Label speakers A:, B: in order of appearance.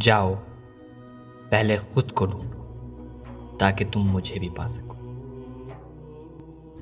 A: جاؤ پہلے خود کو ڈھونڈو تاکہ تم مجھے بھی پا سکو۔